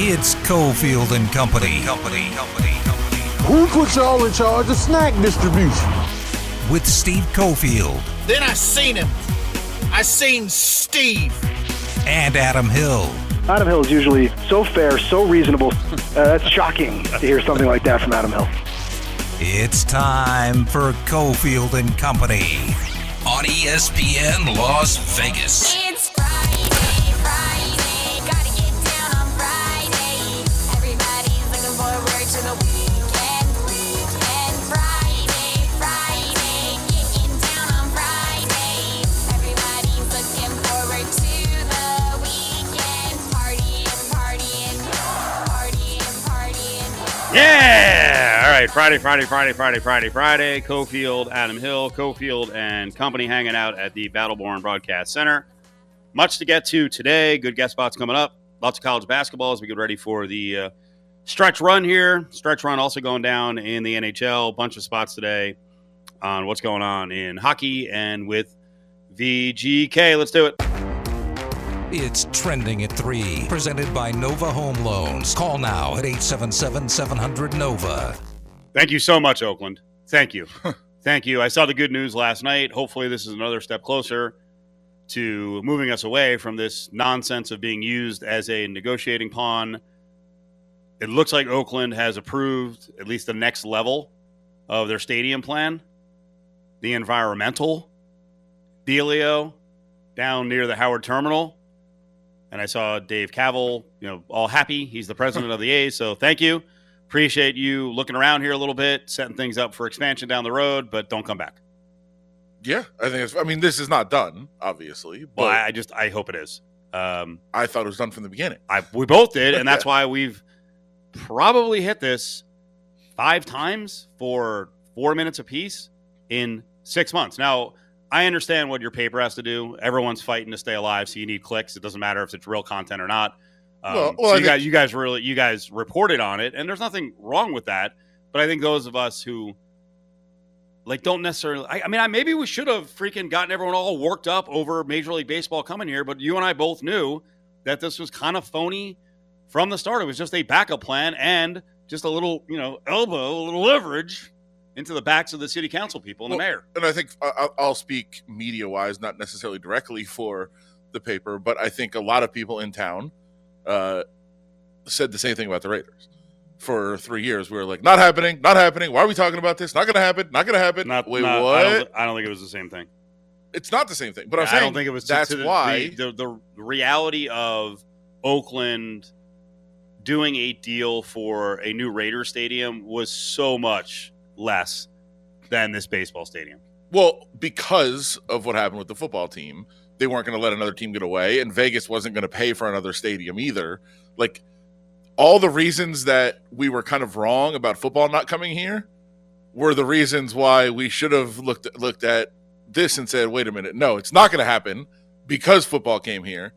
It's Cofield and Company. Company. Company. Company. Who put y'all in charge of snack distribution? With Steve Cofield. Then I seen him. I seen Steve. And Adam Hill. Adam Hill is usually so fair, so reasonable. Uh, that's shocking to hear something like that from Adam Hill. It's time for Cofield and Company on ESPN Las Vegas. Yeah! All right, Friday, Friday, Friday, Friday, Friday, Friday. Cofield, Adam Hill, Cofield and company hanging out at the Battleborn Broadcast Center. Much to get to today. Good guest spots coming up. Lots of college basketball as we get ready for the uh, stretch run here. Stretch run also going down in the NHL. Bunch of spots today on what's going on in hockey and with VGK. Let's do it. It's trending at 3, presented by Nova Home Loans. Call now at 877 700 Nova. Thank you so much, Oakland. Thank you. Thank you. I saw the good news last night. Hopefully, this is another step closer to moving us away from this nonsense of being used as a negotiating pawn. It looks like Oakland has approved at least the next level of their stadium plan, the environmental dealio down near the Howard Terminal. And I saw Dave Kaval, you know, all happy. He's the president of the A's, so thank you. Appreciate you looking around here a little bit, setting things up for expansion down the road, but don't come back. Yeah, I think it's. I mean, this is not done, obviously, but Well, I, just I hope it is. Um, I thought it was done from the beginning. I we both did, and that's why we've probably hit this five times for four minutes apiece in six months. Now, I understand what your paper has to do. Everyone's fighting to stay alive, so you need clicks. It doesn't matter if it's real content or not. Um, Well- well, so you think- guys, you guys really, you guys reported on it, and there's nothing wrong with that. But I think those of us who like don't necessarily. I, I mean, I, maybe we should have freaking gotten everyone all worked up over Major League Baseball coming here. But you and I both knew that this was kind of phony from the start. It was just a backup plan and just a little, you know, elbow, a little leverage into the backs of the city council people and the mayor. And I think I- I'll- I'll speak media wise, not necessarily directly for the paper, but I think a lot of people in town uh, said the same thing about the Raiders. For three years, we were like, "Not happening, not happening. Why are we talking about this? Not going to happen, not going to happen." Not, Wait, not- what? I don't, I don't think it was the same thing. it's not the same thing. But I'm I saying don't think it was. That's to the, why. the, the the reality of Oakland doing a deal for a new Raider stadium was so much less than this baseball stadium. Well, because of what happened with the football team, they weren't going to let another team get away, and Vegas wasn't going to pay for another stadium either. Like all the reasons that we were kind of wrong about football not coming here were the reasons why we should have looked looked at this and said, "Wait a minute, no, it's not going to happen because football came here."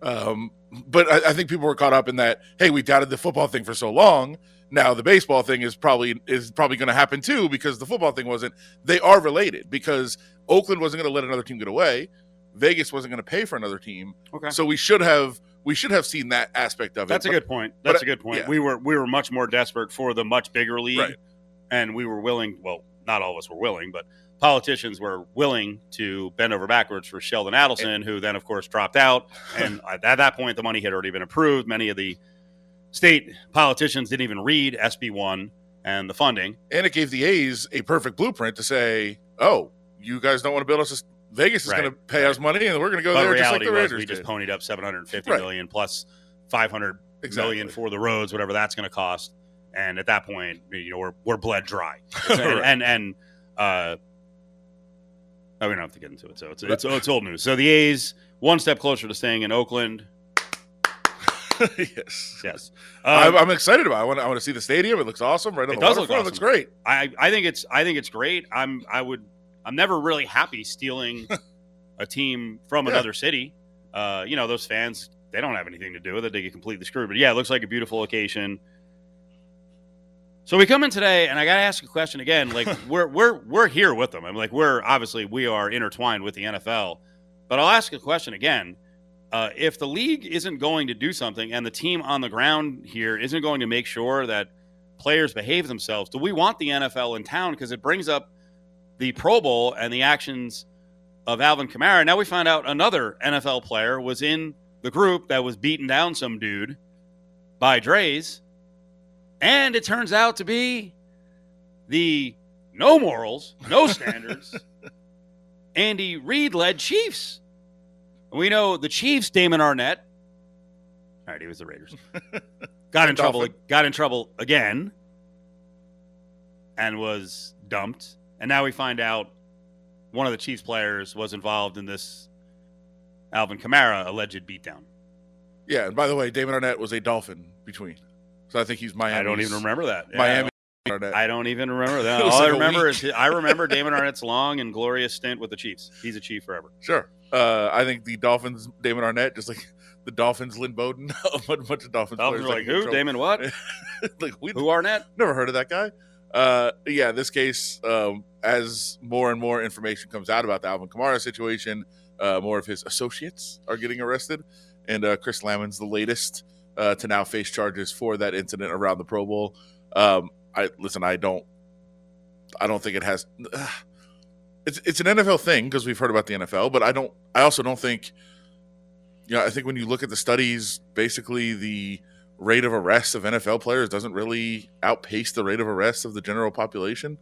Um, but I, I think people were caught up in that. Hey, we doubted the football thing for so long. Now the baseball thing is probably is probably going to happen too because the football thing wasn't. They are related because Oakland wasn't going to let another team get away. Vegas wasn't going to pay for another team. Okay. So we should have we should have seen that aspect of it. That's it. a But- good point. but That's I- a good point. yeah. We were we were much more desperate for the much bigger league, Right. and we were willing. Well, not all of us were willing, but politicians were willing to bend over backwards for Sheldon Adelson, who then, of course, dropped out. And at that point, the money had already been approved. Many of the state politicians didn't even read SB one and the funding. and it gave the A's a perfect blueprint to say, "Oh, you guys don't want to build us. A, Vegas is Right, going to pay right. us money, and we're going to go but there just like the was Raiders we just ponied up seven hundred fifty Right. million plus five hundred Exactly. million for the roads, whatever that's going to cost. And at that point, you know, we're we're bled dry, Right. and and uh, oh, we don't have to get into it. So it's it's, it's old news. So the A's one step closer to staying in Oakland. yes, Yes, I'm, Um, I'm excited about. it. I want I want to see the stadium. It looks awesome. Right on It the does look waterfront. It looks great. I I think it's I think it's great. I'm I would I'm never really happy stealing a team from Yeah. another city. Uh, you know, those fans they don't have anything to do with it. They get completely screwed. But yeah, it looks like a beautiful location. So we come in today, and I got to ask a question again. Like we're we're we're here with them. I'm like we're obviously we are intertwined with the NFL, but I'll ask a question again. Uh, if the league isn't going to do something and the team on the ground here isn't going to make sure that players behave themselves, do we want the NFL in town? Because it brings up the Pro Bowl and the actions of Alvin Kamara. Now we find out another NFL player was in the group that was beating down some dude by Drai's. And it turns out to be the no morals, no standards, Andy Reid led Chiefs. We know the Chiefs, Damon Arnette. All right, he was the Raiders. Got in trouble. Got in trouble again, and was dumped. And now we find out one of the Chiefs players was involved in this Alvin Kamara alleged beatdown. Yeah, and by the way, Damon Arnette was a Dolphin between. So I think he's Miami. I don't even remember that. Yeah, Miami Arnette. I don't even remember that. All I like a remember is I remember Damon Arnette's long and glorious stint with the Chiefs. He's a Chief forever. Sure. Uh, I think the Dolphins, Damon Arnette, just like the Dolphins, Lynn Bowden, a bunch of Dolphins. Dolphins players are like, who? trouble. Damon what? like we Who Arnette? never heard of that guy. Uh, yeah, this case, um, as more and more information comes out about the Alvin Kamara situation, uh, more of his associates are getting arrested, and uh, Chris Lammons the latest uh, to now face charges for that incident around the Pro Bowl. Um, I listen. I don't. I don't think it has. It's it's an NFL thing because we've heard about the NFL, but I don't. I also don't think. You know, I think when you look at the studies, basically the rate of arrests of NFL players doesn't really outpace the rate of arrests of the general population.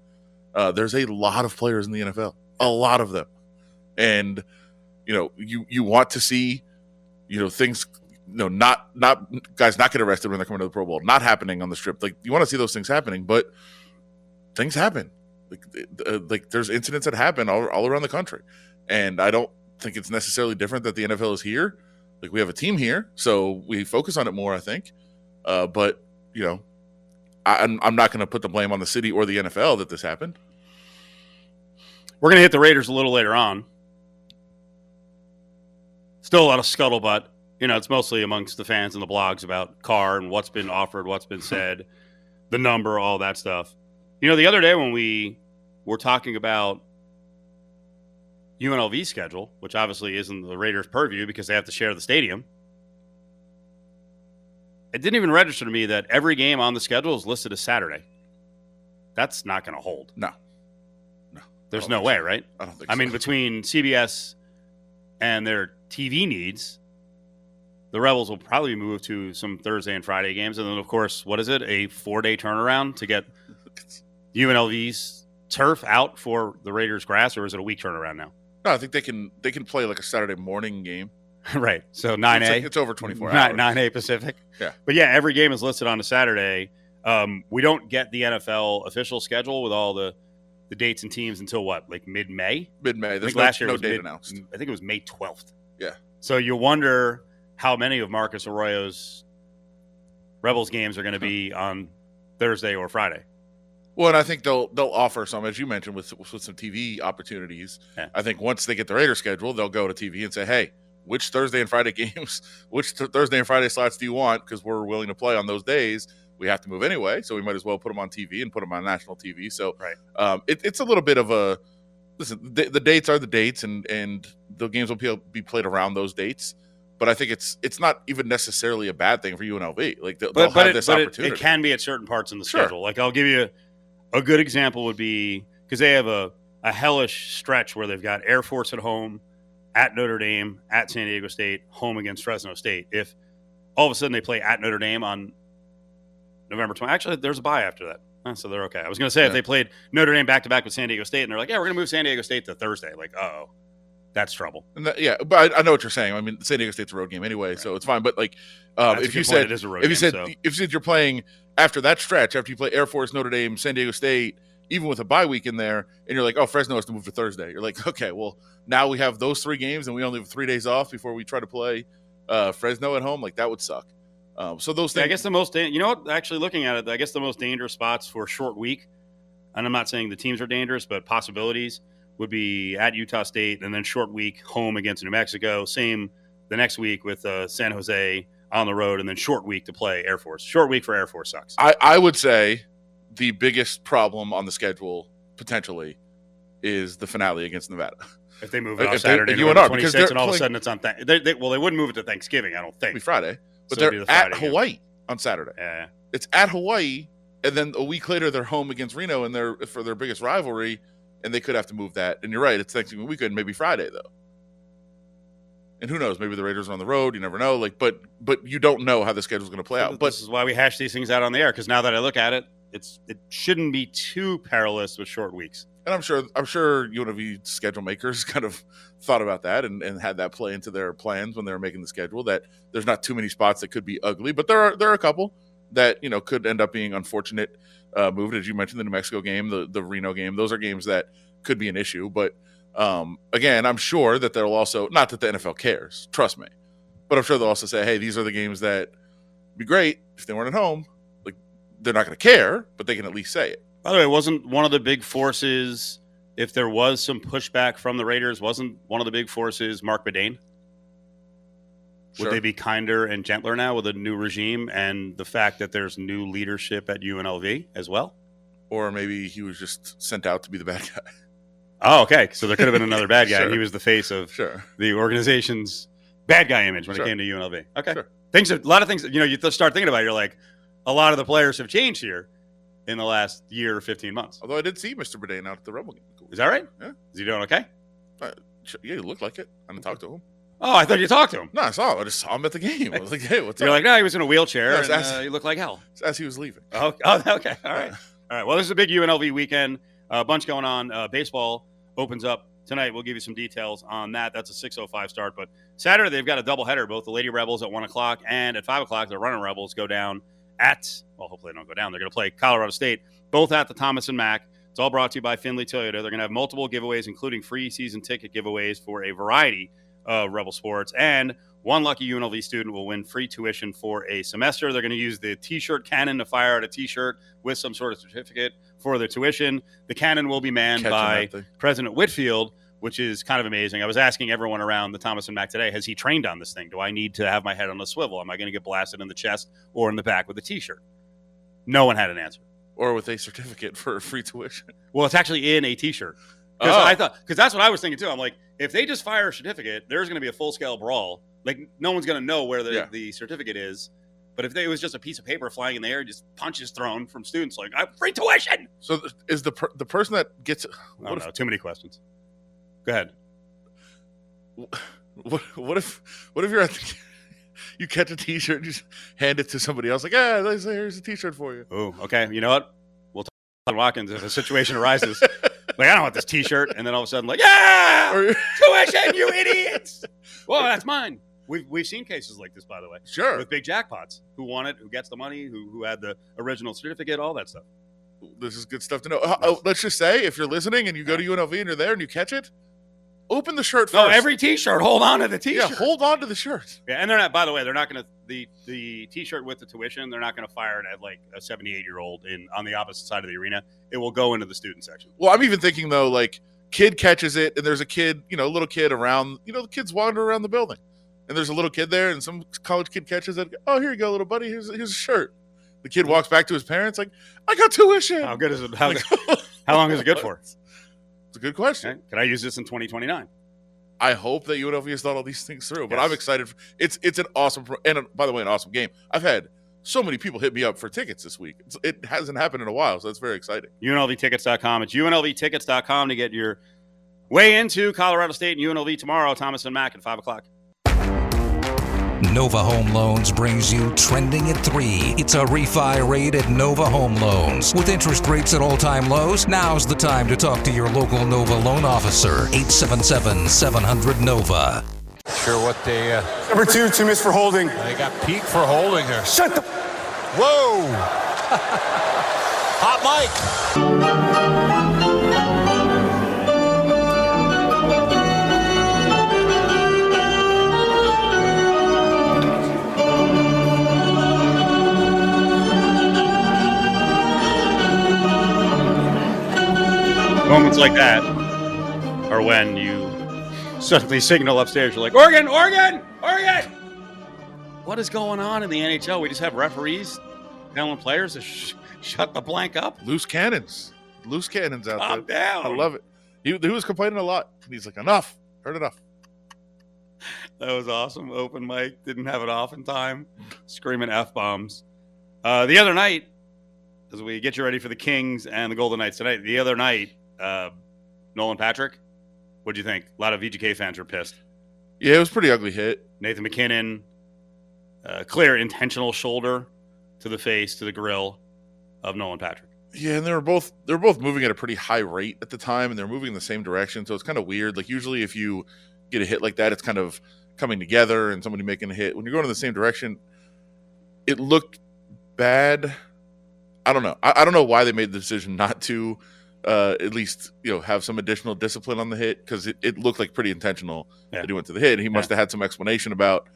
Uh, there's a lot of players in the NFL, a lot of them, and you know, you you want to see, you know, things, know, not not guys not get arrested when they're coming to the Pro Bowl, not happening on the strip. Like you want to see those things happening, but things happen. Like uh, like there's incidents that happen all, all around the country, and I don't think it's necessarily different that the NFL is here. Like we have a team here, so we focus on it more. I think, uh, but you know, I, I'm I'm not going to put the blame on the city or the NFL that this happened. We're going to hit the Raiders a little later on. Still a lot of scuttlebutt. You know, it's mostly amongst the fans and the blogs about Carr and what's been offered, what's been said, the number, all that stuff. You know, the other day when we were talking about UNLV schedule, which obviously isn't the Raiders' purview because they have to share the stadium, it didn't even register to me that every game on the schedule is listed as Saturday. That's not going to hold. No, no, There's no way, so. right? I don't think. I so. mean, between CBS and their TV needs, the Rebels will probably move to some Thursday and Friday games. And then, of course, what is it? A four day turnaround to get UNLV's turf out for the Raiders' grass, or is it a week turnaround now? no, I think they can they can play like a Saturday morning game. right. So 9A. It's, like- it's over 24 Nine- hours. 9A Pacific. Yeah. But yeah, every game is listed on a Saturday. Um, we don't get the NFL official schedule with all the, the dates and teams until what, like mid May? Mid May. I There's think no, last year no date mid- announced. I think it was May 12th. Yeah. So you wonder how many of Marcus Arroyo's Rebels games are going to be on Thursday or Friday. Well, and I think they'll they'll offer some, as you mentioned, with with some TV opportunities. Yeah. I think once they get the Raiders schedule, they'll go to TV and say, "Hey, which Thursday and Friday games, which th- Thursday and Friday slots do you want? Because we're willing to play on those days. We have to move anyway, so we might as well put them on TV and put them on national TV. So, Right. um, it, it's a little bit of a listen. The, the dates are the dates, and and the games will be, be played around those dates. But I think it's it's not even necessarily a bad thing for UNLV. Like they'll, they'll But, but, have it, this but opportunity. it can be at certain parts in the Sure. schedule. Like I'll give you a good example would be because they have a, a hellish stretch where they've got Air Force at home, at Notre Dame, at San Diego State, home against Fresno State. If all of a sudden they play at Notre Dame on November 20, actually, there's a bye after that. So they're okay. I was going to say if they played Notre Dame back to back with San Diego State and they're like, yeah, we're going to move San Diego State to Thursday. Like, oh, that's trouble. And that- yeah, but I, I know what you're saying. I mean, San Diego State's a road game anyway, so it's fine. But like, um, if you said it is a road if you game, said so- if you said you're playing after that stretch, after you play Air Force, Notre Dame, San Diego State, even with a bye week in there, and you're like, oh, Fresno has to move to Thursday. You're like, okay, well, now we have those three games, and we only have three days off before we try to play uh, Fresno at home. Like that would suck. Um, so those Yeah, things, I guess the most, you know what? Actually, looking at it, I guess the most dangerous spots for a short week, and I'm not saying the teams are dangerous, but possibilities would be at Utah State and then short week home against New Mexico. Same the next week with uh, San Jose on the road, and then short week to play Air Force. Short week for Air Force sucks. I, I would say the biggest problem on the schedule potentially is the finale against Nevada. If they move it off Saturday, if UNR, because they're and all of a sudden it's on. Th- they, they, well, they wouldn't move it to Thanksgiving, I don't think. be Friday, but So they're the at game. Hawaii on Saturday. Yeah. It's at Hawaii, and then a week later they're home against Reno and they're for their biggest rivalry, and they could have to move that. And you're right, it's Thanksgiving weekend, maybe Friday though. And who knows? Maybe the Raiders are on the road. You never know. Like, but but you don't know how the schedule's going to play out. But this is why we hash these things out on the air because now that I look at it, it's it shouldn't be too perilous with short weeks. and I'm sure I'm sure UNLV schedule makers kind of thought about that and, and had that play into their plans when they were making the schedule. That there's not too many spots that could be ugly, but there are there are a couple that you know could end up being unfortunate uh, moved. As you mentioned, the New Mexico game, the the Reno game, those are games that could be an issue. But um, again, I'm sure that they'll also not that the NFL cares, trust me, but I'm sure they'll also say, hey, these are the games that be great if they weren't at home. Like they're not going to care, but they can at least say it. By the way, wasn't one of the big forces if there was some pushback from the Raiders? Wasn't one of the big forces Mark Badain? Sure. Would they be kinder and gentler now with a new regime and the fact that there's new leadership at UNLV as well? or maybe he was just sent out to be the bad guy. Oh, okay. So there could have been another bad guy. Sure. He was the face of Sure. the organization's bad guy image when Sure. it came to UNLV. Okay. Sure. Things a lot of things, you know, you start thinking about it, you're like, a lot of the players have changed here in the last year or 15 months. Although I did see Mr. Bourdain out at the Rebel game. Is that right? Yeah. Is he doing okay? Uh, Sh- Yeah, he looked like it. I didn't talk to him. Oh, I thought you talked to him. No, I saw him. I just saw him at the game. I was like, hey, what's You're up? like, no, he was in a wheelchair Yes, and that's- uh, he looked like hell. As he was leaving. Oh, oh, okay. All right. All right. Well, this is a big UNLV weekend. A bunch going on. Uh, baseball opens up tonight. We'll give you some details on that. That's a 6:05 start. But Saturday they've got a doubleheader. Both the Lady Rebels at one o'clock and at five o'clock the Running Rebels go down at. Well, hopefully they don't go down. They're going to play Colorado State. Both at the Thomas and Mack. It's all brought to you by Findlay Toyota. They're going to have multiple giveaways, including free season ticket giveaways for a variety of Rebel sports. And one lucky UNLV student will win free tuition for a semester. They're going to use the T-shirt cannon to fire out a T-shirt with some sort of certificate for their tuition. The cannon will be manned by. President Whitfield, which is kind of amazing. I was asking everyone around the Thomas and Mack today, has he trained on this thing? Do I need to have my head on a swivel? Am I going to get blasted in the chest or in the back with a T-shirt? No one had an answer. Or with a certificate for free tuition. Well, it's actually in a T-shirt. Because Oh. I thought, because that's what I was thinking too. I'm like, if they just fire a certificate, there's going to be a full scale brawl. Like, no one's going to know where the, Yeah. the certificate is. But if they, it was just a piece of paper flying in the air, just punches thrown from students, like, I'm free tuition. So is the per- the person that gets I what don't if, know. Too many questions. Go ahead. what, what if what if you're at the, you catch a T-shirt and just hand it to somebody else like yeah here's a T-shirt for you. Oh, okay. You know what? We'll talk to Watkins if a situation arises. like, I don't want this T-shirt, and then all of a sudden, like, yeah, tuition, you idiots. Well, that's mine. We've we've seen cases like this, by the way, sure. with big jackpots. Who won it? Who gets the money? Who who had the original certificate? All that stuff. this is good stuff to know. Uh, let's just say if you're listening and you go to UNLV and you're there and you catch it, open the shirt first. No, every T-shirt. Hold on to the T-shirt. Yeah, hold on to the shirt. Yeah, and they're not. By the way, they're not going to the the T-shirt with the tuition. They're not going to fire it at like a 78 year old in on the opposite side of the arena. It will go into the student section. Well, I'm even thinking though, like kid catches it, and there's a kid, you know, a little kid around, you know, the kids wander around the building, and there's a little kid there, and some college kid catches it. Oh, here you go, little buddy. Here's here's a shirt. The kid walks back to his parents, like, I got tuition. How good is it? How, how long is it good for? It's a good question. Okay. Can I use this in 2029? I hope that UNLV has thought all these things through, but Yes. I'm excited. For, it's it's an awesome pro- and uh, by the way, an awesome game. I've had so many people hit me up for tickets this week. It's, it hasn't happened in a while, so that's very exciting. UNLVtickets.com. It's UNLVtickets.com to get your way into Colorado State and UNLV tomorrow. Thomas and Mack at 5 o'clock. Nova Home Loans brings you Trending at 3. It's a refi rate at Nova Home Loans. With interest rates at all time lows, now's the time to talk to your local Nova loan officer. 877 700 Nova. Sure what they uh, Number two, two miss for holding. they got peak for holding her. Shut the. Whoa! Hot mic. Moments like that are when you suddenly signal upstairs. You're like, Oregon, Oregon, Oregon. What is going on in the NHL? We just have referees telling players to sh- shut the blank up. Loose cannons, loose cannons out Calm there. down. I love it. He, he was complaining a lot. He's like, enough. Heard enough. That was awesome. Open mic. Didn't have it off in time. Screaming F bombs. Uh, the other night, as we get you ready for the Kings and the Golden Knights tonight, the other night, uh, Nolan Patrick, What do you think? A lot of VGK fans are pissed. Yeah, it was a pretty ugly hit. Nathan MacKinnon, uh, clear intentional shoulder to the face, to the grill of Nolan Patrick. Yeah, and they were both they were both moving at a pretty high rate at the time, and they're moving in the same direction. So it's kind of weird. Like usually, if you get a hit like that, it's kind of coming together and somebody making a hit. When you're going in the same direction, it looked bad. I don't know. I, I don't know why they made the decision not to uh, at least you know have some additional discipline on the hit because it, it looked like pretty intentional Yeah. that he went to the hit. He must have had some explanation about,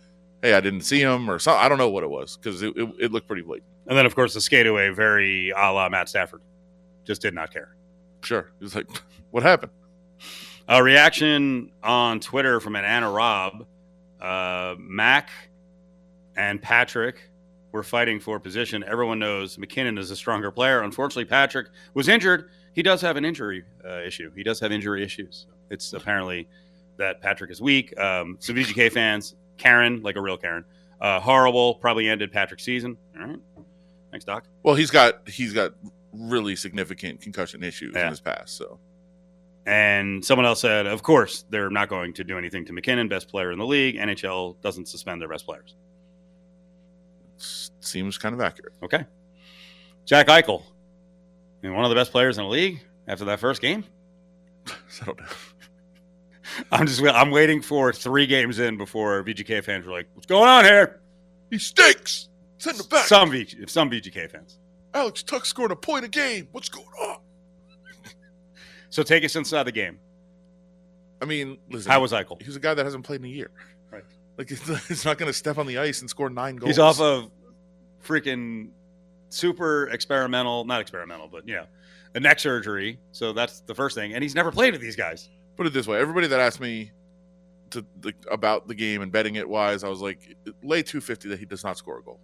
hey, I didn't see him or something. I don't know what it was because it, it, it looked pretty blatant. And then, of course, the skate away, very a la Matt Stafford. Just did not care. Sure, he was like, what happened? A reaction on Twitter from an Anna Robb. Uh, Mac and Patrick were fighting for position. Everyone knows MacKinnon is a stronger player. Unfortunately, Patrick was injured. He does have an injury uh, issue. He does have injury issues. It's apparently that Patrick is weak. Um, some VGK fans, Karen, like a real Karen, uh, horrible. Probably ended Patrick's season. All right. Thanks, Doc. Well, he's got he's got really significant concussion issues Yeah. in his past. So And someone else said, of course, they're not going to do anything to MacKinnon, best player in the league. NHL doesn't suspend their best players. seems kind of accurate. Okay. Jack Eichel, mean, one of the best players in the league after that first game. Don't know. I'm just I'm waiting for three games in before VGK fans are like, "What's going on here?" He stinks. Send him back. Some VG, some VGK fans. Alex Tuch scored a point a game. What's going on? So take us inside the game. I mean, listen. How was Eichel? He's a guy that hasn't played in a year. Right. Like he's not going to step on the ice and score nine goals. He's off of freaking super experimental, not experimental, but you know, a neck surgery. So that's the first thing, and he's never played with these guys. Put it this way: everybody that asked me to like, about the game and betting it wise, I was like, lay two fifty that he does not score a goal.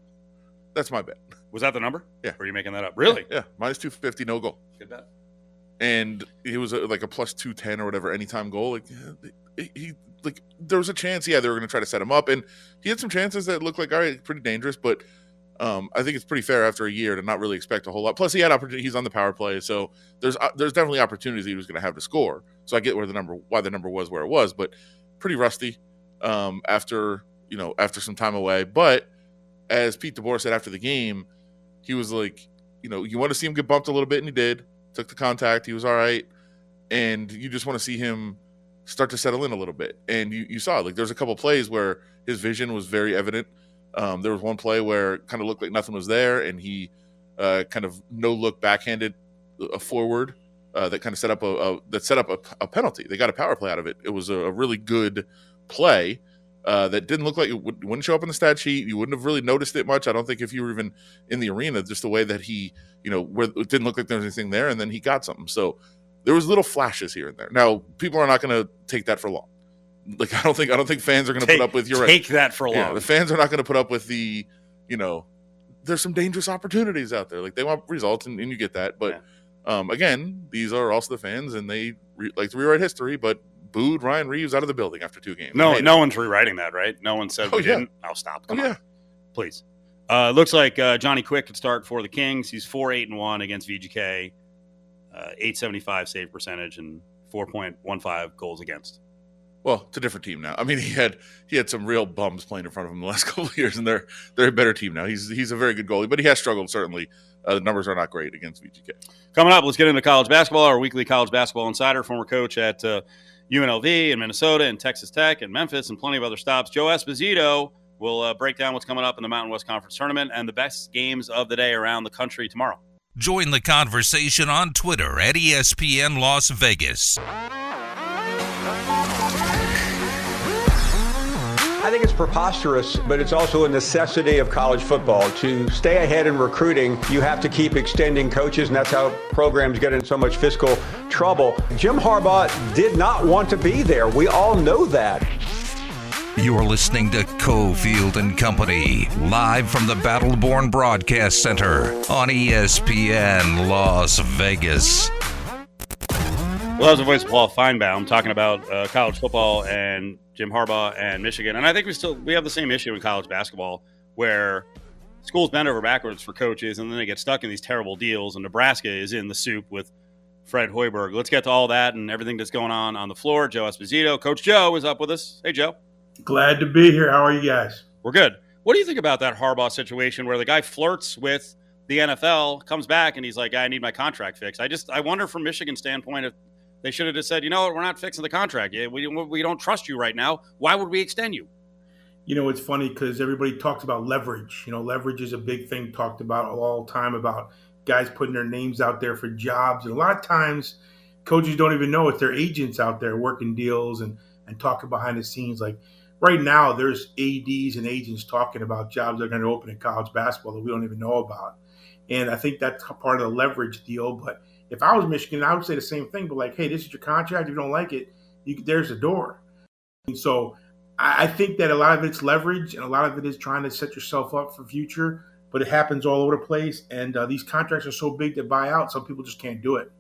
That's my bet. Was that the number? Yeah. Or are you making that up? Really? Yeah, minus two fifty, no goal. Good bet. and he was a, like a plus 210 or whatever anytime goal like he like there was a chance yeah they were going to try to set him up and he had some chances that looked like all right pretty dangerous but um, I think it's pretty fair after a year to not really expect a whole lot. Plus, he had opportunity. He's on the power play, so there's uh, there's definitely opportunities he was going to have to score. So I get where the number why the number was where it was, but pretty rusty um, after you know after some time away. But as Pete DeBoer said after the game, he was like, you know, you want to see him get bumped a little bit, and he did. Took the contact, he was all right, and you just want to see him start to settle in a little bit. And you, you saw it. like there's a couple plays where his vision was very evident. Um, there was one play where it kind of looked like nothing was there, and he uh, kind of no look backhanded a forward uh, that kind of set up a, a that set up a, a penalty. They got a power play out of it. It was a, a really good play uh, that didn't look like it would, wouldn't show up on the stat sheet. You wouldn't have really noticed it much. I don't think if you were even in the arena, just the way that he, you know, where it didn't look like there was anything there, and then he got something. So there was little flashes here and there. Now people are not going to take that for long. Like I don't think I don't think fans are going to put up with. You're right. take that for a long. Yeah, the fans are not going to put up with the, you know, there's some dangerous opportunities out there. Like they want results, and, and you get that. But um, again, these are also the fans, and they re- like to rewrite history. But booed Ryan Reaves out of the building after two games. no, no it. one's rewriting that, right? No one said Oh, we yeah. didn't. I'll stop. Oh, Come on, yeah, please. Uh, looks like uh, Johnny Quick could start for the Kings. He's four eight and one against VGK, uh, eight seventy five save percentage and four point one five goals against. Well, it's a different team now. I mean, he had he had some real bums playing in front of him the last couple of years, and they're they're a better team now. He's he's a very good goalie, but he has struggled certainly. Uh, the numbers are not great against VGK. Coming up, let's get into college basketball. Our weekly college basketball insider, former coach at uh, UNLV and Minnesota and Texas Tech and Memphis and plenty of other stops. Joe Esposito will uh, break down what's coming up in the Mountain West Conference tournament and the best games of the day around the country tomorrow. Join the conversation on Twitter at ESPN Las Vegas. I think it's preposterous, but it's also a necessity of college football. To stay ahead in recruiting, you have to keep extending coaches, and that's how programs get in so much fiscal trouble. Jim Harbaugh did not want to be there. We all know that. You're listening to Cofield and Company, live from the Battleborn Broadcast Center on ESPN Las Vegas. Well, that was the voice of Paul Finebaum talking about uh, college football and Jim Harbaugh and Michigan. And I think we still we have the same issue in college basketball where schools bend over backwards for coaches and then they get stuck in these terrible deals. And Nebraska is in the soup with Fred Hoiberg. Let's get to all that and everything that's going on on the floor. Joe Esposito, Coach Joe, is up with us. Hey, Joe. Glad to be here. How are you guys? We're good. What do you think about that Harbaugh situation where the guy flirts with the NFL, comes back, and he's like, "I need my contract fixed." I just I wonder from Michigan's standpoint if they should have just said, "You know what? We're not fixing the contract. We we don't trust you right now. Why would we extend you?" You know, it's funny because everybody talks about leverage. You know, leverage is a big thing talked about all the time about guys putting their names out there for jobs, and a lot of times coaches don't even know it's their agents out there working deals and and talking behind the scenes like right now there's ads and agents talking about jobs that are going to open in college basketball that we don't even know about and I think that's part of the leverage deal. But if I was Michigan, I would say the same thing. But like, hey, this is your contract. If you don't like it, you, there's a door. And so I, I think that a lot of it's leverage, and a lot of it is trying to set yourself up for future. But it happens all over the place, and uh, these contracts are so big to buy out, some people just can't do it.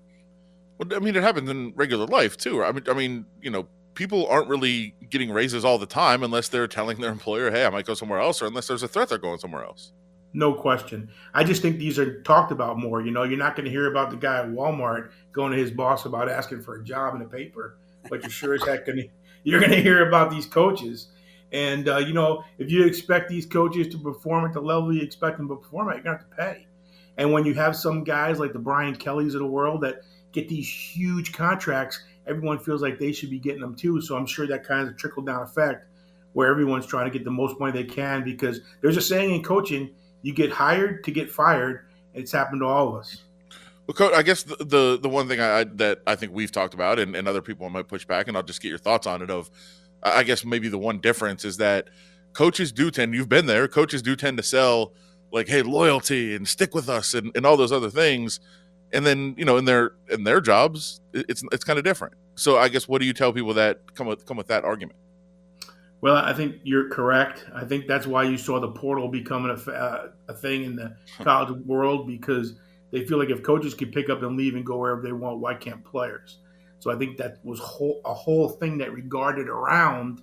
Well, I mean, it happens in regular life too. I mean, I mean, you know, people aren't really getting raises all the time unless they're telling their employer, "Hey, I might go somewhere else," or unless there's a threat they're going somewhere else. No question. I just think these are talked about more. You know, you're not going to hear about the guy at Walmart going to his boss about asking for a job in the paper, but you're sure as heck going to you're going to hear about these coaches. And uh, you know, if you expect these coaches to perform at the level you expect them to perform at, you're going to have to pay. And when you have some guys like the Brian Kellys of the world that get these huge contracts, everyone feels like they should be getting them too. So I'm sure that kind of trickle down effect where everyone's trying to get the most money they can because there's a saying in coaching you get hired to get fired. It's happened to all of us. Well, coach, I guess the, the, the one thing I, that I think we've talked about, and, and other people might push back, and I'll just get your thoughts on it. Of, I guess maybe the one difference is that coaches do tend. You've been there. Coaches do tend to sell like, hey, loyalty and stick with us, and, and all those other things. And then you know, in their in their jobs, it's it's kind of different. So I guess what do you tell people that come with come with that argument? Well, I think you're correct. I think that's why you saw the portal becoming a, uh, a thing in the college world because they feel like if coaches can pick up and leave and go wherever they want, why can't players? So I think that was whole, a whole thing that regarded around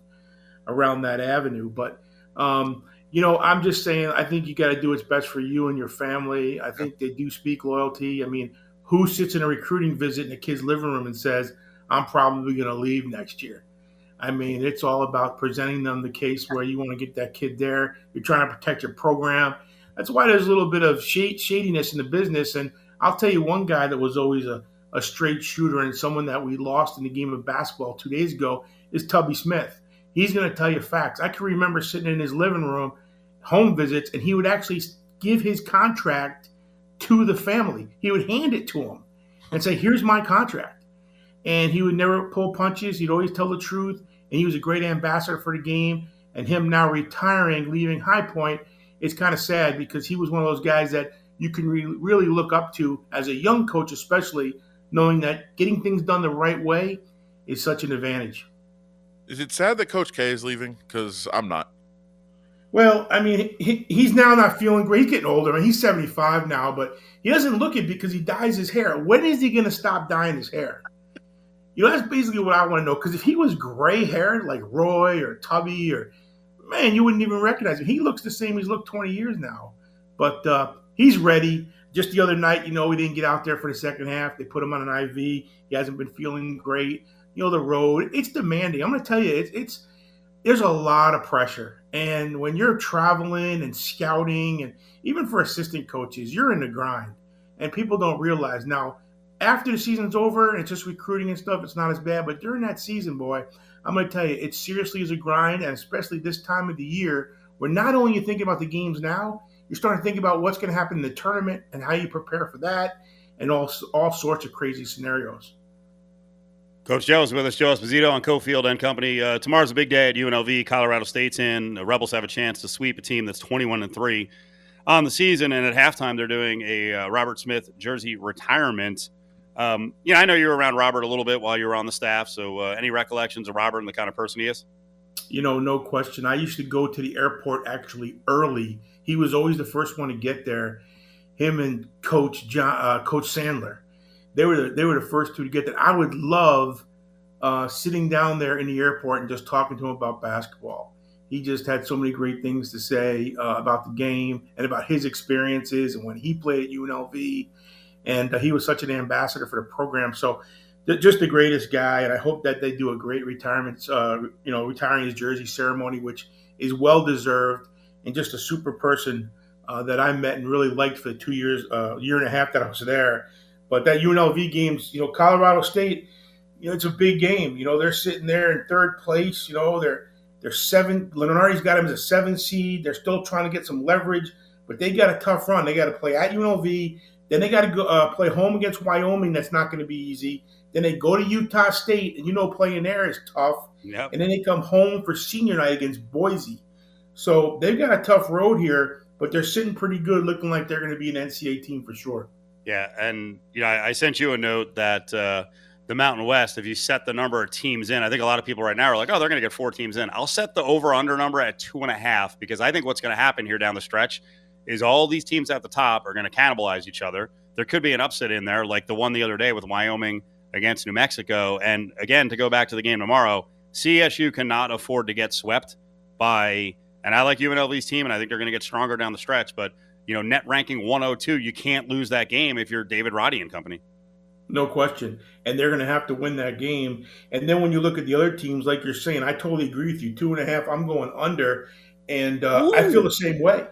around that avenue. But um, you know, I'm just saying, I think you got to do what's best for you and your family. I think they do speak loyalty. I mean, who sits in a recruiting visit in a kid's living room and says, "I'm probably going to leave next year"? I mean, it's all about presenting them the case where you want to get that kid there. You're trying to protect your program. That's why there's a little bit of shadiness in the business. And I'll tell you one guy that was always a, a straight shooter and someone that we lost in the game of basketball two days ago is Tubby Smith. He's going to tell you facts. I can remember sitting in his living room, home visits, and he would actually give his contract to the family. He would hand it to them and say, Here's my contract. And he would never pull punches. He'd always tell the truth and he was a great ambassador for the game. And him now retiring, leaving High Point, it's kind of sad because he was one of those guys that you can re- really look up to as a young coach, especially knowing that getting things done the right way is such an advantage. Is it sad that Coach K is leaving? Because I'm not. Well, I mean, he, he's now not feeling great. He's getting older. I mean, he's 75 now, but he doesn't look it because he dyes his hair. When is he going to stop dyeing his hair? You know, that's basically what I want to know. Because if he was gray haired like Roy or Tubby or man, you wouldn't even recognize him. He looks the same. He's looked 20 years now. But uh, he's ready. Just the other night, you know, we didn't get out there for the second half. They put him on an IV. He hasn't been feeling great. You know, the road, it's demanding. I'm going to tell you, it's, it's there's a lot of pressure. And when you're traveling and scouting, and even for assistant coaches, you're in the grind. And people don't realize now, after the season's over and it's just recruiting and stuff, it's not as bad. But during that season, boy, I'm going to tell you, it seriously is a grind, and especially this time of the year, where not only you thinking about the games now, you're starting to think about what's going to happen in the tournament and how you prepare for that, and all all sorts of crazy scenarios. Coach Joe is with us, Joe Esposito on Cofield and Company. Uh, tomorrow's a big day at UNLV. Colorado State's in. The Rebels have a chance to sweep a team that's 21 and three on the season, and at halftime they're doing a uh, Robert Smith jersey retirement. Um, yeah, I know you were around Robert a little bit while you were on the staff. So, uh, any recollections of Robert and the kind of person he is? You know, no question. I used to go to the airport actually early. He was always the first one to get there. Him and Coach John, uh, Coach Sandler, they were the, they were the first two to get there. I would love uh, sitting down there in the airport and just talking to him about basketball. He just had so many great things to say uh, about the game and about his experiences and when he played at UNLV. And uh, he was such an ambassador for the program. So just the greatest guy. And I hope that they do a great retirement, uh, you know, retiring his jersey ceremony, which is well deserved and just a super person uh, that I met and really liked for the two years, uh, year and a half that I was there. But that UNLV games, you know, Colorado State, you know, it's a big game. You know, they're sitting there in third place. You know, they're they're seven. Lunardi's got them as a seven seed. They're still trying to get some leverage, but they got a tough run. They got to play at UNLV. Then they got to go uh, play home against Wyoming. That's not going to be easy. Then they go to Utah State, and you know playing there is tough. Yep. And then they come home for senior night against Boise. So they've got a tough road here, but they're sitting pretty good, looking like they're going to be an NCAA team for sure. Yeah, and you know, I, I sent you a note that uh, the Mountain West, if you set the number of teams in, I think a lot of people right now are like, oh, they're going to get four teams in. I'll set the over under number at two and a half because I think what's going to happen here down the stretch is all these teams at the top are going to cannibalize each other. There could be an upset in there, like the one the other day with Wyoming against New Mexico. And again, to go back to the game tomorrow, CSU cannot afford to get swept by, and I like UNLV's team, and I think they're going to get stronger down the stretch, but you know, net ranking 102, you can't lose that game if you're David Roddy and company. No question. And they're going to have to win that game. And then when you look at the other teams, like you're saying, I totally agree with you. Two and a half, I'm going under. And uh, I feel the same way.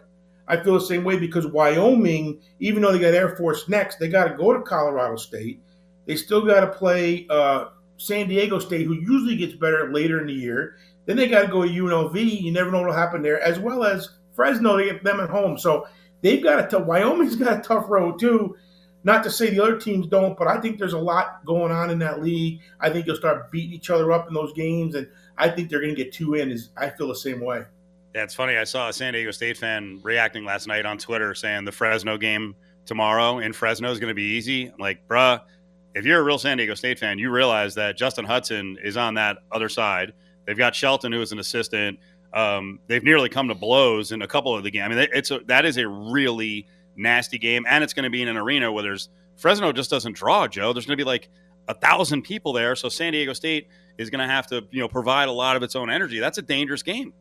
I feel the same way because Wyoming, even though they got Air Force next, they got to go to Colorado State. They still got to play uh, San Diego State, who usually gets better later in the year. Then they got to go to UNLV. You never know what'll happen there, as well as Fresno. They get them at home. So they've got a tough. Wyoming's got a tough road too. Not to say the other teams don't, but I think there's a lot going on in that league. I think you'll start beating each other up in those games, and I think they're going to get two in. Is I feel the same way. Yeah, it's funny. I saw a San Diego State fan reacting last night on Twitter saying the Fresno game tomorrow in Fresno is going to be easy. I'm like, bruh, if you're a real San Diego State fan, you realize that Justin Hutson is on that other side. They've got Shelton, who is an assistant. Um, they've nearly come to blows in a couple of the games. I mean, it's a, that is a really nasty game, and it's going to be in an arena where there's Fresno just doesn't draw. Joe, there's going to be like a thousand people there, so San Diego State is going to have to you know provide a lot of its own energy. That's a dangerous game.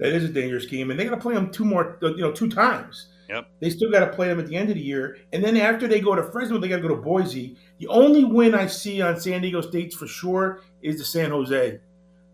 That is a dangerous game, and they got to play them two more, you know, two times. Yep. They still got to play them at the end of the year, and then after they go to Fresno, they got to go to Boise. The only win I see on San Diego State's for sure is the San Jose.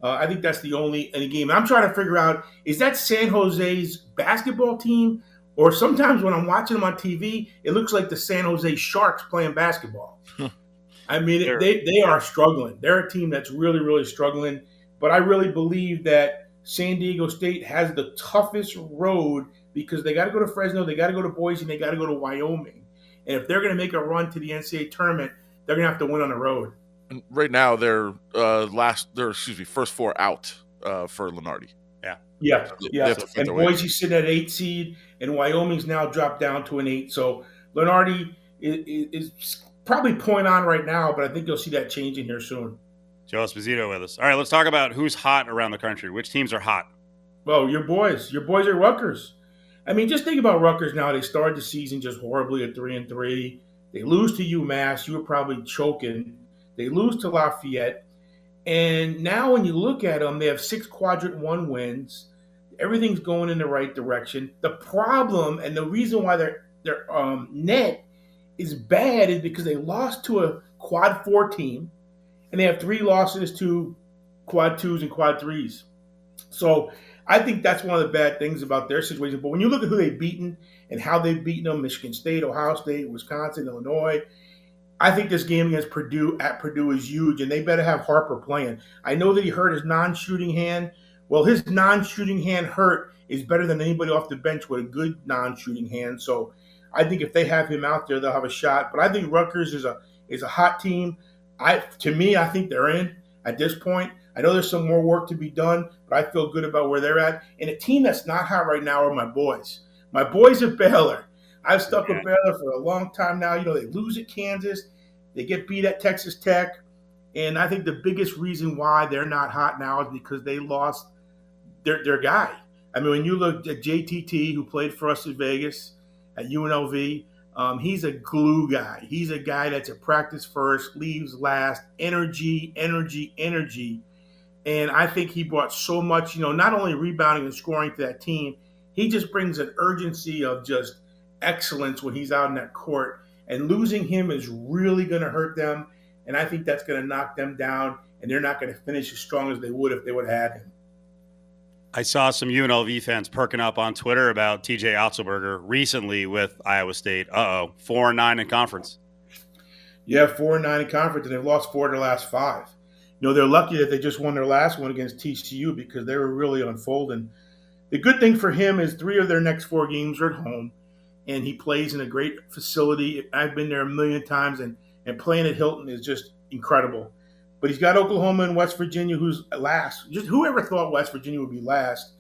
Uh, I think that's the only any game. I'm trying to figure out is that San Jose's basketball team, or sometimes when I'm watching them on TV, it looks like the San Jose Sharks playing basketball. I mean, they they are struggling. They're a team that's really really struggling. But I really believe that San Diego State has the toughest road because they got to go to Fresno, they got to go to Boise, and they got to go to Wyoming. And if they're going to make a run to the NCAA tournament, they're going to have to win on the road. And right now, they're uh, last. They're excuse me, first four out uh, for Lunardi. Yeah, They yeah. have And their way. Boise's sitting at eight seed, and Wyoming's now dropped down to an eight. So Lunardi is, is probably point on right now, but I think you'll see that changing here soon. Joe Esposito with us. All right, let's talk about who's hot around the country. Which teams are hot? Well, your boys, your boys are Rutgers. I mean, just think about Rutgers now. They started the season just horribly at three and three. They lose to UMass. You were probably choking. They lose to Lafayette. And now, when you look at them, they have six quadrant one wins. Everything's going in the right direction. The problem and the reason why their their um, net is bad is because they lost to a quad four team, and they have three losses to quad twos and quad threes. So I think that's one of the bad things about their situation. But when you look at who they've beaten and how they've beaten them, Michigan State, Ohio State, Wisconsin, Illinois, I think this game against Purdue at Purdue is huge, and they better have Harper playing. I know that he hurt his non-shooting hand. Well, his non-shooting hand hurt is better than anybody off the bench with a good non-shooting hand. So I think if they have him out there, they'll have a shot. But I think Rutgers is a is a hot team. I to me, I think they're in at this point. I know there's some more work to be done, but I feel good about where they're at. And a team that's not hot right now are my boys. My boys at Baylor. I've stuck with Baylor for a long time now. You know, they lose at Kansas, they get beat at Texas Tech. And I think the biggest reason why they're not hot now is because they lost their, their guy. I mean, when you look at JTT, who played for us at Vegas, at UNLV, Um, he's a glue guy. He's a guy that's a practice first, leaves last, energy, energy, energy. And I think he brought so much, you know, not only rebounding and scoring to that team, he just brings an urgency of just excellence when he's out in that court. And losing him is really going to hurt them. And I think that's going to knock them down. And they're not going to finish as strong as they would if they would have had him. I saw some UNLV fans perking up on Twitter about TJ Otzelberger recently with Iowa State. Uh oh, four and nine in conference. Yeah, four and nine in conference, and they've lost four of their last five. You know, they're lucky that they just won their last one against TCU because they were really unfolding. The good thing for him is three of their next four games are at home, and he plays in a great facility. I've been there a million times, and, and playing at Hilton is just incredible. But he's got Oklahoma and West Virginia, who's last. Just whoever thought West Virginia would be last.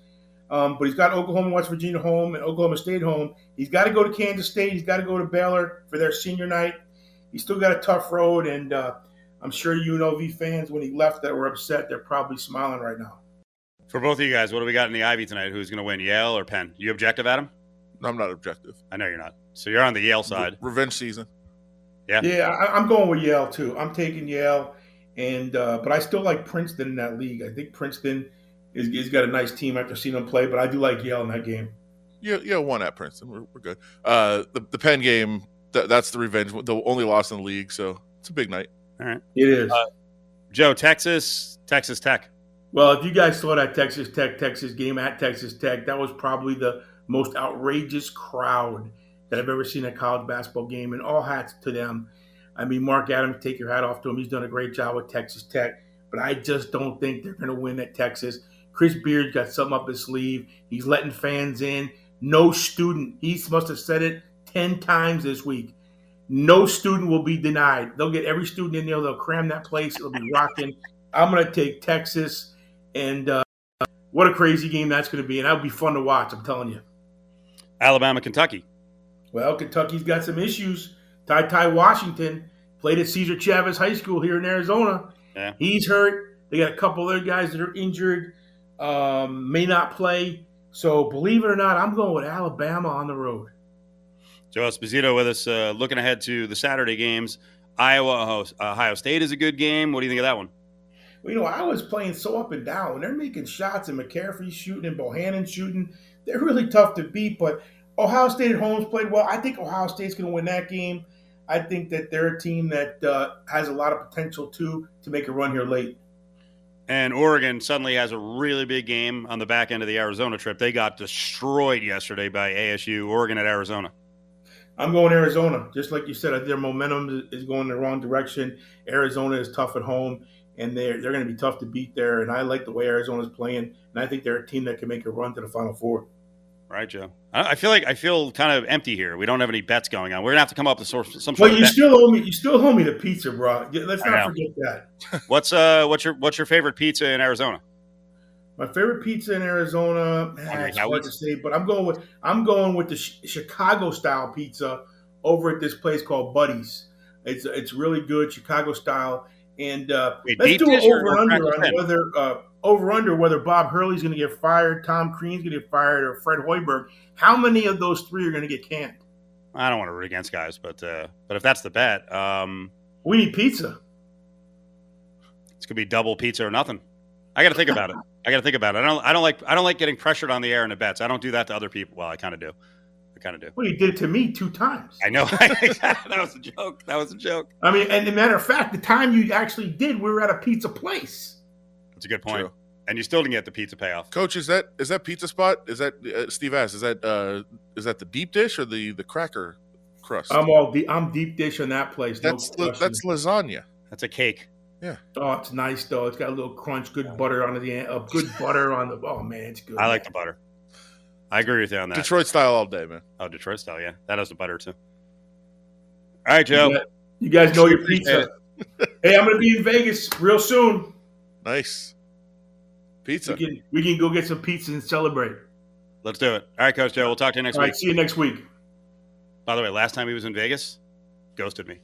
Um, but he's got Oklahoma, and West Virginia home, and Oklahoma State home. He's got to go to Kansas State. He's got to go to Baylor for their senior night. He's still got a tough road, and uh, I'm sure UNLV fans, when he left, that were upset. They're probably smiling right now. For both of you guys, what do we got in the Ivy tonight? Who's going to win, Yale or Penn? You objective, Adam? I'm not objective. I know you're not. So you're on the Yale side. Revenge season. Yeah. Yeah, I, I'm going with Yale too. I'm taking Yale, and uh, but I still like Princeton in that league. I think Princeton is, is got a nice team after seeing them play, but I do like Yale in that game. Yeah, yeah, one at Princeton. We're, we're good. Uh, the the Penn game. That, that's the revenge. The only loss in the league, so it's a big night. All right. It is. Uh, Joe, Texas, Texas Tech. Well, if you guys saw that Texas Tech Texas game at Texas Tech, that was probably the most outrageous crowd that I've ever seen a college basketball game. And all hats to them. I mean, Mark Adams, take your hat off to him. He's done a great job with Texas Tech, but I just don't think they're going to win at Texas. Chris Beard's got something up his sleeve. He's letting fans in. No student. He must have said it ten times this week. No student will be denied. They'll get every student in there. They'll cram that place. It'll be rocking. I'm going to take Texas, and uh, what a crazy game that's going to be, and that'll be fun to watch. I'm telling you. Alabama, Kentucky. Well, Kentucky's got some issues. Ty Ty Washington played at Cesar Chavez High School here in Arizona. Yeah. He's hurt. They got a couple other guys that are injured, um, may not play. So believe it or not, I'm going with Alabama on the road. Joe Esposito with us, uh, looking ahead to the Saturday games. Iowa, Ohio State is a good game. What do you think of that one? Well, you know, I was playing so up and down. When they're making shots and McCaffery shooting and Bohannon shooting, they're really tough to beat. But Ohio State at home's played well. I think Ohio State's going to win that game. I think that they're a team that uh, has a lot of potential too to make a run here late. And Oregon suddenly has a really big game on the back end of the Arizona trip. They got destroyed yesterday by ASU. Oregon at Arizona. I'm going Arizona. Just like you said, their momentum is going the wrong direction. Arizona is tough at home, and they're they're going to be tough to beat there. And I like the way Arizona's playing, and I think they're a team that can make a run to the Final Four. Right, Joe. I feel like I feel kind of empty here. We don't have any bets going on. We're gonna have to come up with some sort. Well, you bet. still owe me. You still owe me the pizza, bro. Let's not forget that. What's uh what's your what's your favorite pizza in Arizona? My favorite pizza in Arizona, man, Hungry it's hard to say, but I'm going with I'm going with the Ch- Chicago style pizza over at this place called Buddy's. It's it's really good Chicago style, and uh, Wait, let's do an over under on whether uh, over under whether Bob Hurley's going to get fired, Tom Crean's going to get fired, or Fred Hoiberg. How many of those three are going to get canned? I don't want to root against guys, but uh, but if that's the bet, um, We need pizza. it's gonna be double pizza or nothing. I got to think about it. I got to think about it. I don't. I don't like. I don't like getting pressured on the air in the bets. I don't do that to other people. Well, I kind of do. I kind of do. Well, you did it to me two times. I know. that was a joke. That was a joke. I mean, and a matter of fact, the time you actually did, we were at a pizza place. That's a good point. True. And you still didn't get the pizza payoff. Coach, is that is that pizza spot? Is that uh, Steve asked? Is that uh, is that the deep dish or the the cracker crust? I'm all deep, I'm deep dish on that place. no that's la- that's lasagna. That's a cake. Yeah. Oh, it's nice though. It's got a little crunch, good butter on the end, uh, good butter on the. Oh man, it's good. I like the butter. I agree with you on that. Detroit style all day, man. Oh, Detroit style. Yeah, that has the butter too. All right, Joe. You guys- You guys know your pizza. hey, I'm gonna be in Vegas real soon. Nice pizza. We can we can go get some pizza and celebrate. Let's do it. All right, Coach Joe. We'll talk to you next All right, week. see you next week. By the way, last time he was in Vegas, ghosted me.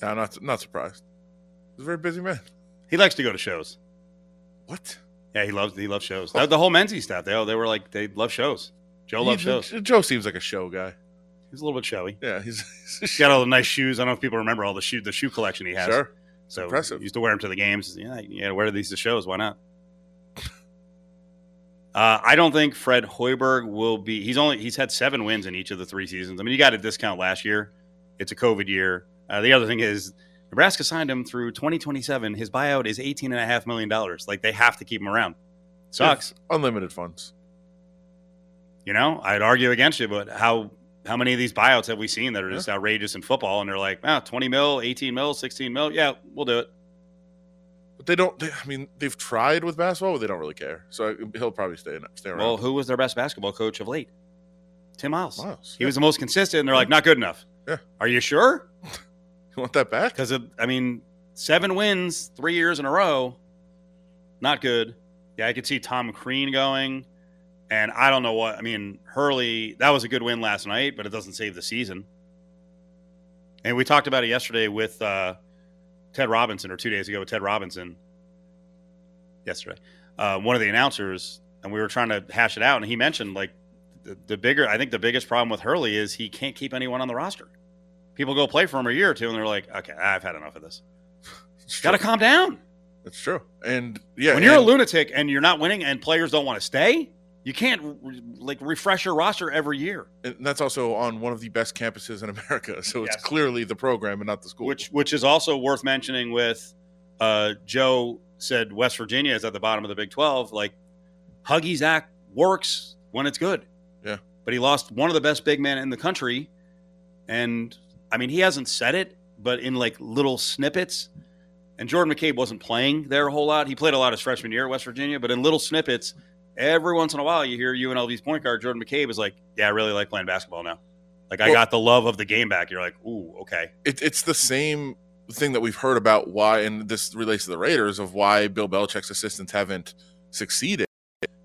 Yeah, I'm not not surprised. He's a very busy man. He likes to go to shows. What? Yeah, he loves he loves shows. Oh. The, the whole Menzies staff, they they were like they love shows. Joe loves He- shows. Joe seems like a show guy. He's a little bit showy. Yeah, he's, He's got all the nice shoes. I don't know if people remember all the shoe the shoe collection he has. sure. So Impressive. used to wear them to the games. Yeah, yeah. Wear these to shows. Why not? Uh, I don't think Fred Hoiberg will be. He's only he's had seven wins in each of the three seasons. I mean, you got to discount last year. It's a COVID year. Uh, the other thing is Nebraska signed him through 2027. His buyout is 18 and a half million dollars. Like they have to keep him around. Sucks. Unlimited funds. You know, I'd argue against you, but how how many of these buyouts have we seen that are just outrageous in football? And they're like, wow, 20 mil, 18 mil, 16 mil. Yeah, we'll do it. But they don't. They, I mean, they've tried with basketball, but they don't really care. So he'll probably stay in, stay around. Well, who was their best basketball coach of late? Tim Miles. Miles, He yeah. was the most consistent, and they're like, not good enough. Yeah. Are you sure? you want that back? Because, I mean, seven wins, three years in a row, not good. Yeah, I could see Tom Crean going. And I don't know what, I mean, Hurley, that was a good win last night, but it doesn't save the season. And we talked about it yesterday with uh, Ted Robinson, or two days ago with Ted Robinson, yesterday, uh, one of the announcers, and we were trying to hash it out. And he mentioned, like, the, the bigger, I think the biggest problem with Hurley is he can't keep anyone on the roster. People go play for him a year or two, and they're like, okay, I've had enough of this. Got to calm down. That's true. And yeah, when you're a lunatic and you're not winning and players don't want to stay, you can't re- like refresh your roster every year. and that's also on one of the best campuses in America. So it's Yes. clearly the program and not the school. Which which is also worth mentioning with uh, Joe said West Virginia is at the bottom of the Big 12. Like Huggy Zach works when it's good. Yeah. But he lost one of the best big men in the country. And I mean, he hasn't said it, but in like little snippets. And Jordan McCabe wasn't playing there a whole lot. He played a lot his freshman year at West Virginia, but in little snippets, every once in a while you hear UNLV's point guard Jordan McCabe is like, "Yeah, I really like playing basketball now. Like I got the love of the game back." You're like, "Ooh, okay." it, it's the same thing that we've heard about why, and this relates to the Raiders of why Bill Belichick's assistants haven't succeeded.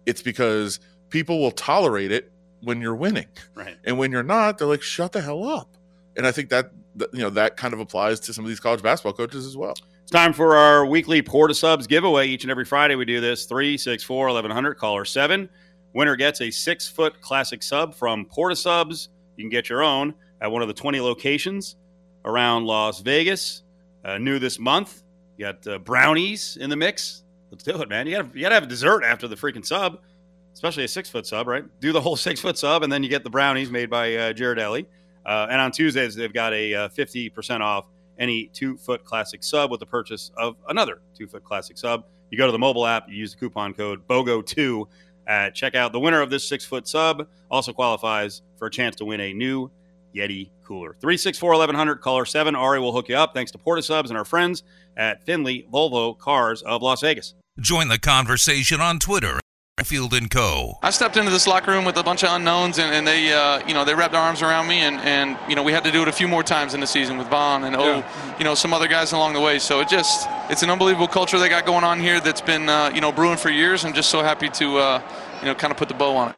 It's because people will tolerate it when you're winning, Right. and when you're not, they're like, "Shut the hell up." And I think that you know that kind of applies to some of these college basketball coaches as well. Time for our weekly Port of Subs giveaway. Each and every Friday, we do this 364 1100, caller 7. Winner gets a six foot classic sub from Port of Subs. You can get your own at one of the 20 locations around Las Vegas. Uh, new this month. You got uh, brownies in the mix. Let's do it, man. You got you to have dessert after the freaking sub, especially a six foot sub, right? Do the whole six foot sub, and then you get the brownies made by uh, Ghirardelli. Uh, and on Tuesdays, they've got a uh, 50% off any two foot classic sub with the purchase of another two foot classic sub. You go to the mobile app, you use the coupon code BOGO2 at checkout. The winner of this six foot sub also qualifies for a chance to win a new Yeti cooler. 364 1100, caller 7. Ari will hook you up thanks to Port of Subs and our friends at Findlay Volvo Cars of Las Vegas. Join the conversation on Twitter. Field and Co. I stepped into this locker room with a bunch of unknowns, and, and they, uh, you know, they wrapped their arms around me, and, and you know, we had to do it a few more times in the season with Von and oh, you know, some other guys along the way. So it just, it's an unbelievable culture they got going on here that's been, uh, you know, brewing for years. I'm just so happy to, uh, you know, kind of put the bow on it.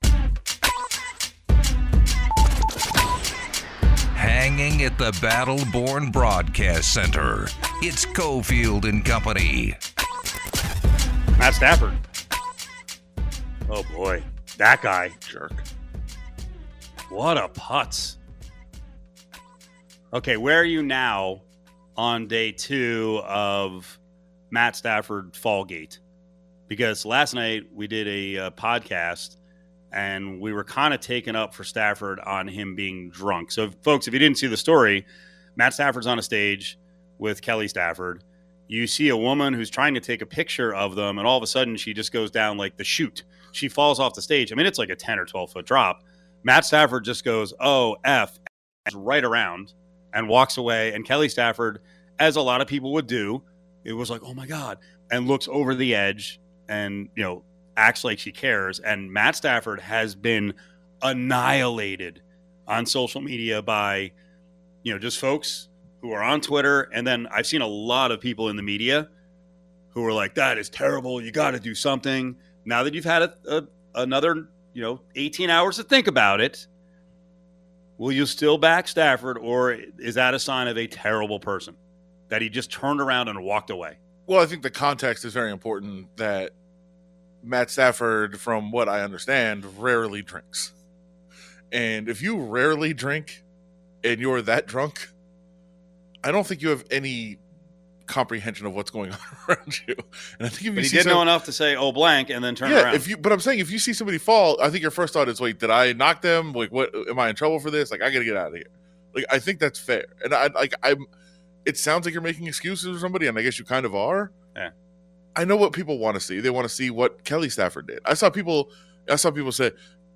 Hanging at the Battleborn Broadcast Center. It's Cofield and Company. Matt Stafford. Oh boy, that guy. Jerk. What a putz. Okay, where are you now on day two of Matt Stafford Fallgate? Because last night we did a uh, podcast and we were kind of taken up for Stafford on him being drunk. So, folks, if you didn't see the story, Matt Stafford's on a stage with Kelly Stafford. You see a woman who's trying to take a picture of them, and all of a sudden she just goes down like the chute. She falls off the stage. I mean, it's like a 10 or 12 foot drop. Matt Stafford just goes, oh, F, right around and walks away. And Kelly Stafford, as a lot of people would do, it was like, oh my God, and looks over the edge and, you know, acts like she cares. And Matt Stafford has been annihilated on social media by, you know, just folks who are on Twitter. And then I've seen a lot of people in the media who are like, that is terrible. You got to do something. Now that you've had a, a, another, you know, 18 hours to think about it, will you still back Stafford or is that a sign of a terrible person that he just turned around and walked away? Well, I think the context is very important that Matt Stafford, from what I understand, rarely drinks. And if you rarely drink and you're that drunk, I don't think you have any comprehension of what's going on around you. And I think if you But he did know enough to say, "Oh, blank," and then turn yeah, around. if you, but I'm saying if you see somebody fall, I think your first thought is, "Wait, did I knock them? Like, what? Am I in trouble for this? Like, I gotta get out of here." Like, I think that's fair, and I like I'm. It sounds like you're making excuses for somebody, and I guess you kind of are. Yeah. I know what people want to see. They want to see what Kelly Stafford did. I saw people. I saw people say,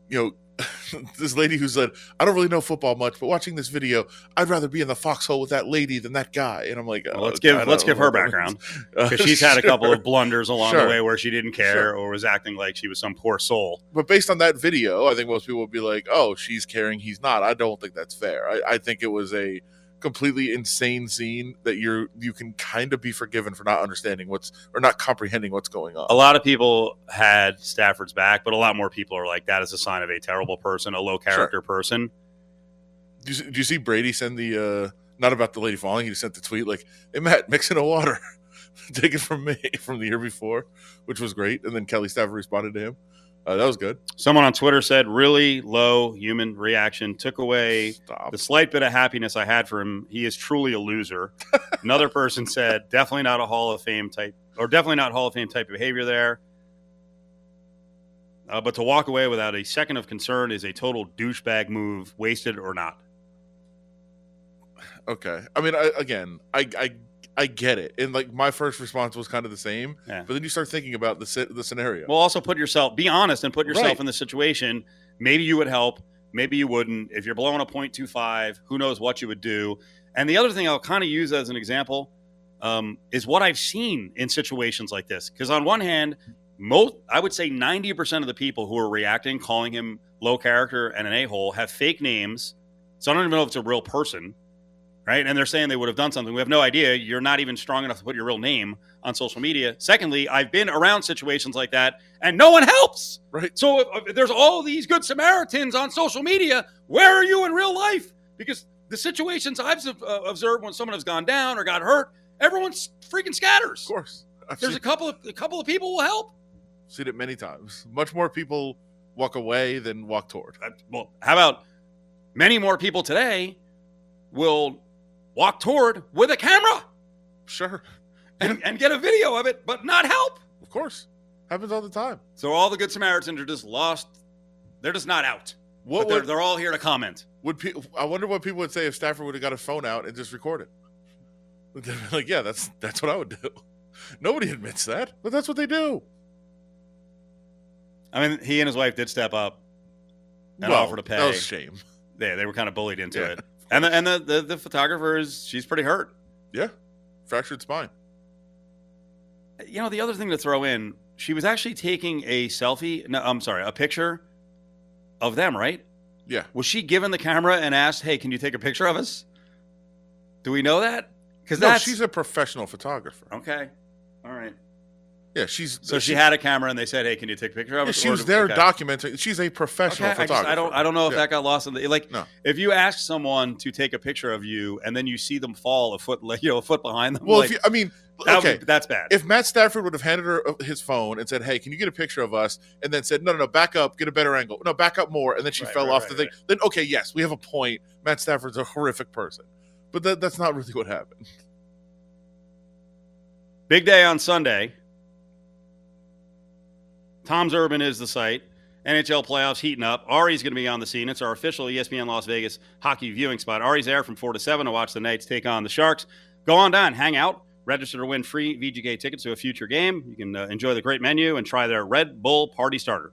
you know, this lady who said, "I don't really know football much, but watching this video, I'd rather be in the foxhole with that lady than that guy." And I'm like, Well, oh, let's give let's give her what that means. background Uh, because she's had a couple of blunders along Sure. the way where she didn't care Sure. or was acting like she was some poor soul. but based on that video, I think most people would be like, "Oh, she's caring, he's not." I don't think that's fair. I, I think it was a completely insane scene that you're you can kind of be forgiven for not understanding what's or not comprehending what's going on. A lot of people had Stafford's back, but a lot more people are like that is a sign of a terrible person, a low character person. Do you, do you see Brady send the uh not about the lady falling? He sent the tweet like, "Hey Matt, mix in a water, take it from me from the year before," which was great. And then Kelly Stafford responded to him. Uh, that was good. Someone on Twitter said, "Really low human reaction took away Stop. the slight bit of happiness I had for him. He is truly a loser." Another person said, "Definitely not a Hall of Fame type, or definitely not Hall of Fame type behavior there." Uh, but to walk away without a second of concern is a total douchebag move, wasted or not. Okay. I mean, I, again, I, I I get it, and like my first response was kind of the same. Yeah. But then you start thinking about the the scenario. Well, also put yourself, be honest and put yourself Right. in the situation. Maybe you would help, maybe you wouldn't. If you're blowing a 0.25, who knows what you would do. And the other thing I'll kind of use as an example um, is what I've seen in situations like this. Because on one hand, most, I would say 90% of the people who are reacting, calling him low character and an a hole, have fake names. So I don't even know if it's a real person, right? And they're saying they would have done something. We have no idea. You're not even strong enough to put your real name on social media. Secondly, I've been around situations like that and no one helps. Right. So if, if there's all these good Samaritans on social media, where are you in real life? Because the situations I've uh, observed when someone has gone down or got hurt, everyone's freaking scatters. of course, I've There's seen, a couple of a couple of people will help. seen it many times. Much more people walk away than walk toward. Uh, Well, how about many more people today will walk toward with a camera Sure, and, and get a video of it, but not help. of course, happens all the time. So all the good Samaritans are just lost. They're just not out. What But they're, they're all here to comment. would pe- I wonder what people would say if Stafford would have got a phone out and just recorded. Like, yeah, that's that's what I would do. Nobody admits that, but that's what they do. I mean, he and his wife did step up and Well, offer to pay. That was shame. they, they were kind of bullied into Yeah, it. And the, and the, the, the photographer is, she's pretty hurt. Yeah, fractured spine. You know, the other thing to throw in, she was actually taking a selfie. No, I'm sorry, a picture of them, right? Yeah, Was she given the camera and asked, "Hey, can you take a picture of us?" Do we know that? Because no, she's a professional photographer. okay. All right. Yeah, she's So she had a camera, and they said, "Hey, can you take a picture of us?" she was there okay. documenting. She's a professional Okay, I, photographer. just, I don't. I don't know if Yeah. that got lost in the like. No. If you ask someone to take a picture of you, and then you see them fall a foot, you know, a foot behind them, Well, like, if you, I mean, that okay, would- that's bad. if Matt Stafford would have handed her uh, his phone and said, "Hey, can you get a picture of us?" and then said, "No, no, no, back up, get a better angle. No, back up more," and then she Right, fell right, off right, the thing. Then okay, yes, we have a point. Matt Stafford's a horrific person, but that, that's not really what happened. Big day on Sunday. Tom's Urban is the site. NHL playoffs heating up. Ari's going to be on the scene. It's our official ESPN Las Vegas hockey viewing spot. Ari's there from 4 to 7 to watch the Knights take on the Sharks. Go on down, hang out, register to win free VGK tickets to a future game. You can uh, enjoy the great menu and try their Red Bull Party Starter.